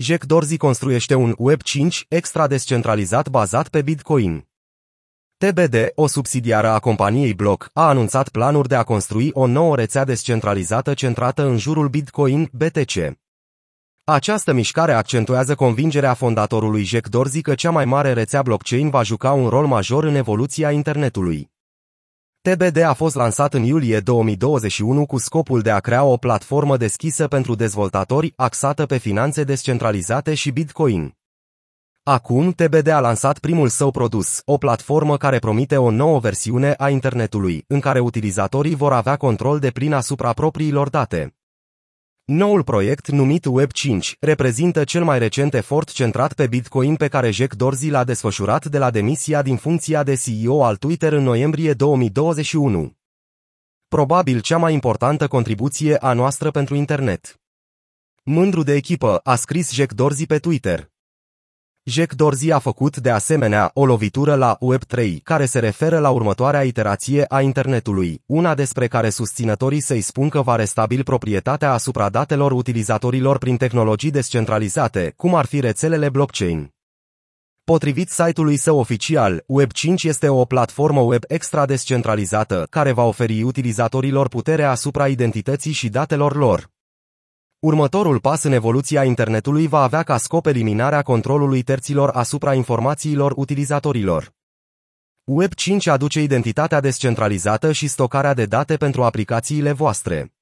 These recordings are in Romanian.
Jack Dorsey construiește un Web 5 extra descentralizat bazat pe Bitcoin. TBD, o subsidiară a companiei Block, a anunțat planuri de a construi o nouă rețea descentralizată centrată în jurul Bitcoin BTC. Această mișcare accentuează convingerea fondatorului Jack Dorsey că cea mai mare rețea blockchain va juca un rol major în evoluția internetului. TBD a fost lansat în iulie 2021 cu scopul de a crea o platformă deschisă pentru dezvoltatori axată pe finanțe descentralizate și Bitcoin. Acum, TBD a lansat primul său produs, o platformă care promite o nouă versiune a internetului, în care utilizatorii vor avea control de plin asupra propriilor date. Noul proiect, numit Web5, reprezintă cel mai recent efort centrat pe Bitcoin pe care Jack Dorsey l-a desfășurat de la demisia din funcția de CEO al Twitter în noiembrie 2021. Probabil cea mai importantă contribuție a noastră pentru internet. Mândru de echipă, a scris Jack Dorsey pe Twitter. Jack Dorsey a făcut, de asemenea, o lovitură la Web3, care se referă la următoarea iterație a internetului, una despre care susținătorii să-i spun că va restabil proprietatea asupra datelor utilizatorilor prin tehnologii descentralizate, cum ar fi rețelele blockchain. Potrivit site-ului său oficial, Web5 este o platformă web extra descentralizată, care va oferi utilizatorilor putere asupra identității și datelor lor. Următorul pas în evoluția internetului va avea ca scop eliminarea controlului terților asupra informațiilor utilizatorilor. Web 5 aduce identitatea descentralizată și stocarea de date pentru aplicațiile voastre.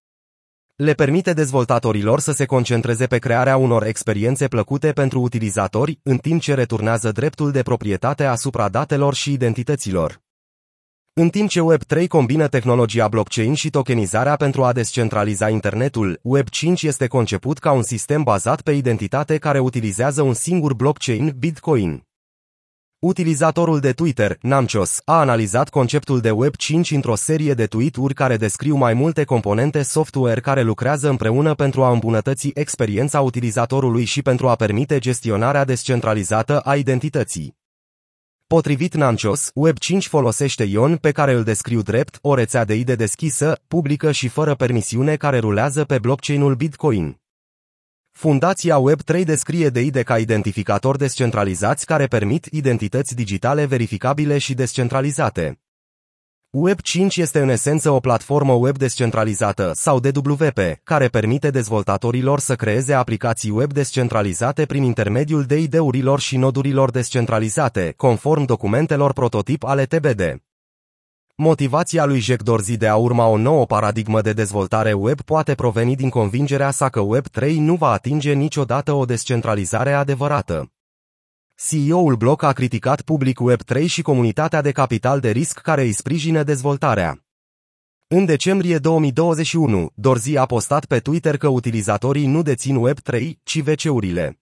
Le permite dezvoltatorilor să se concentreze pe crearea unor experiențe plăcute pentru utilizatori, în timp ce returnează dreptul de proprietate asupra datelor și identităților. În timp ce Web3 combină tehnologia blockchain și tokenizarea pentru a descentraliza internetul, Web5 este conceput ca un sistem bazat pe identitate care utilizează un singur blockchain, Bitcoin. Utilizatorul de Twitter, Namchos, a analizat conceptul de Web5 într-o serie de tweet-uri care descriu mai multe componente software care lucrează împreună pentru a îmbunătăți experiența utilizatorului și pentru a permite gestionarea descentralizată a identității. Potrivit Nancios, Web5 folosește Ion pe care îl descriu drept o rețea de ide deschisă, publică și fără permisiune care rulează pe blockchain-ul Bitcoin. Fundația Web3 descrie DID ca identificator descentralizați care permit identități digitale verificabile și descentralizate. Web 5 este în esență o platformă web descentralizată sau DWP, care permite dezvoltatorilor să creeze aplicații web descentralizate prin intermediul DID-urilor și nodurilor descentralizate, conform documentelor prototip ale TBD. Motivația lui Jack Dorsey de a urma o nouă paradigmă de dezvoltare web poate proveni din convingerea sa că Web 3 nu va atinge niciodată o descentralizare adevărată. CEO-ul Block a criticat public Web3 și comunitatea de capital de risc care îi sprijină dezvoltarea. În decembrie 2021, Dorzi a postat pe Twitter că utilizatorii nu dețin Web3, ci VC-urile.